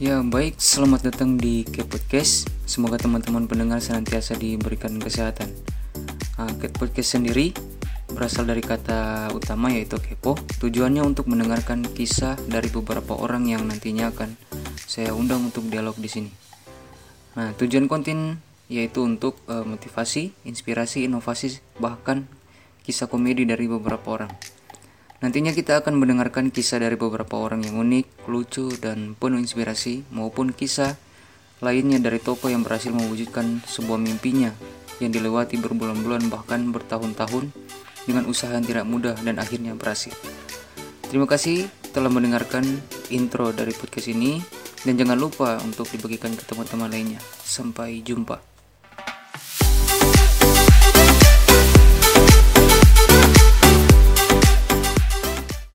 Ya baik, selamat datang di Cat Podcast. Semoga teman-teman pendengar senantiasa diberikan kesehatan. Nah, Cat Podcast sendiri berasal dari kata utama yaitu kepo. Tujuannya untuk mendengarkan kisah dari beberapa orang yang nantinya akan saya undang untuk dialog di sini. Nah, tujuan konten yaitu untuk uh, motivasi, inspirasi, inovasi, bahkan kisah komedi dari beberapa orang. Nantinya kita akan mendengarkan kisah dari beberapa orang yang unik, lucu, dan penuh inspirasi maupun kisah lainnya dari tokoh yang berhasil mewujudkan sebuah mimpinya yang dilewati berbulan-bulan bahkan bertahun-tahun dengan usaha yang tidak mudah dan akhirnya berhasil. Terima kasih telah mendengarkan intro dari podcast ini dan jangan lupa untuk dibagikan ke teman-teman lainnya. Sampai jumpa.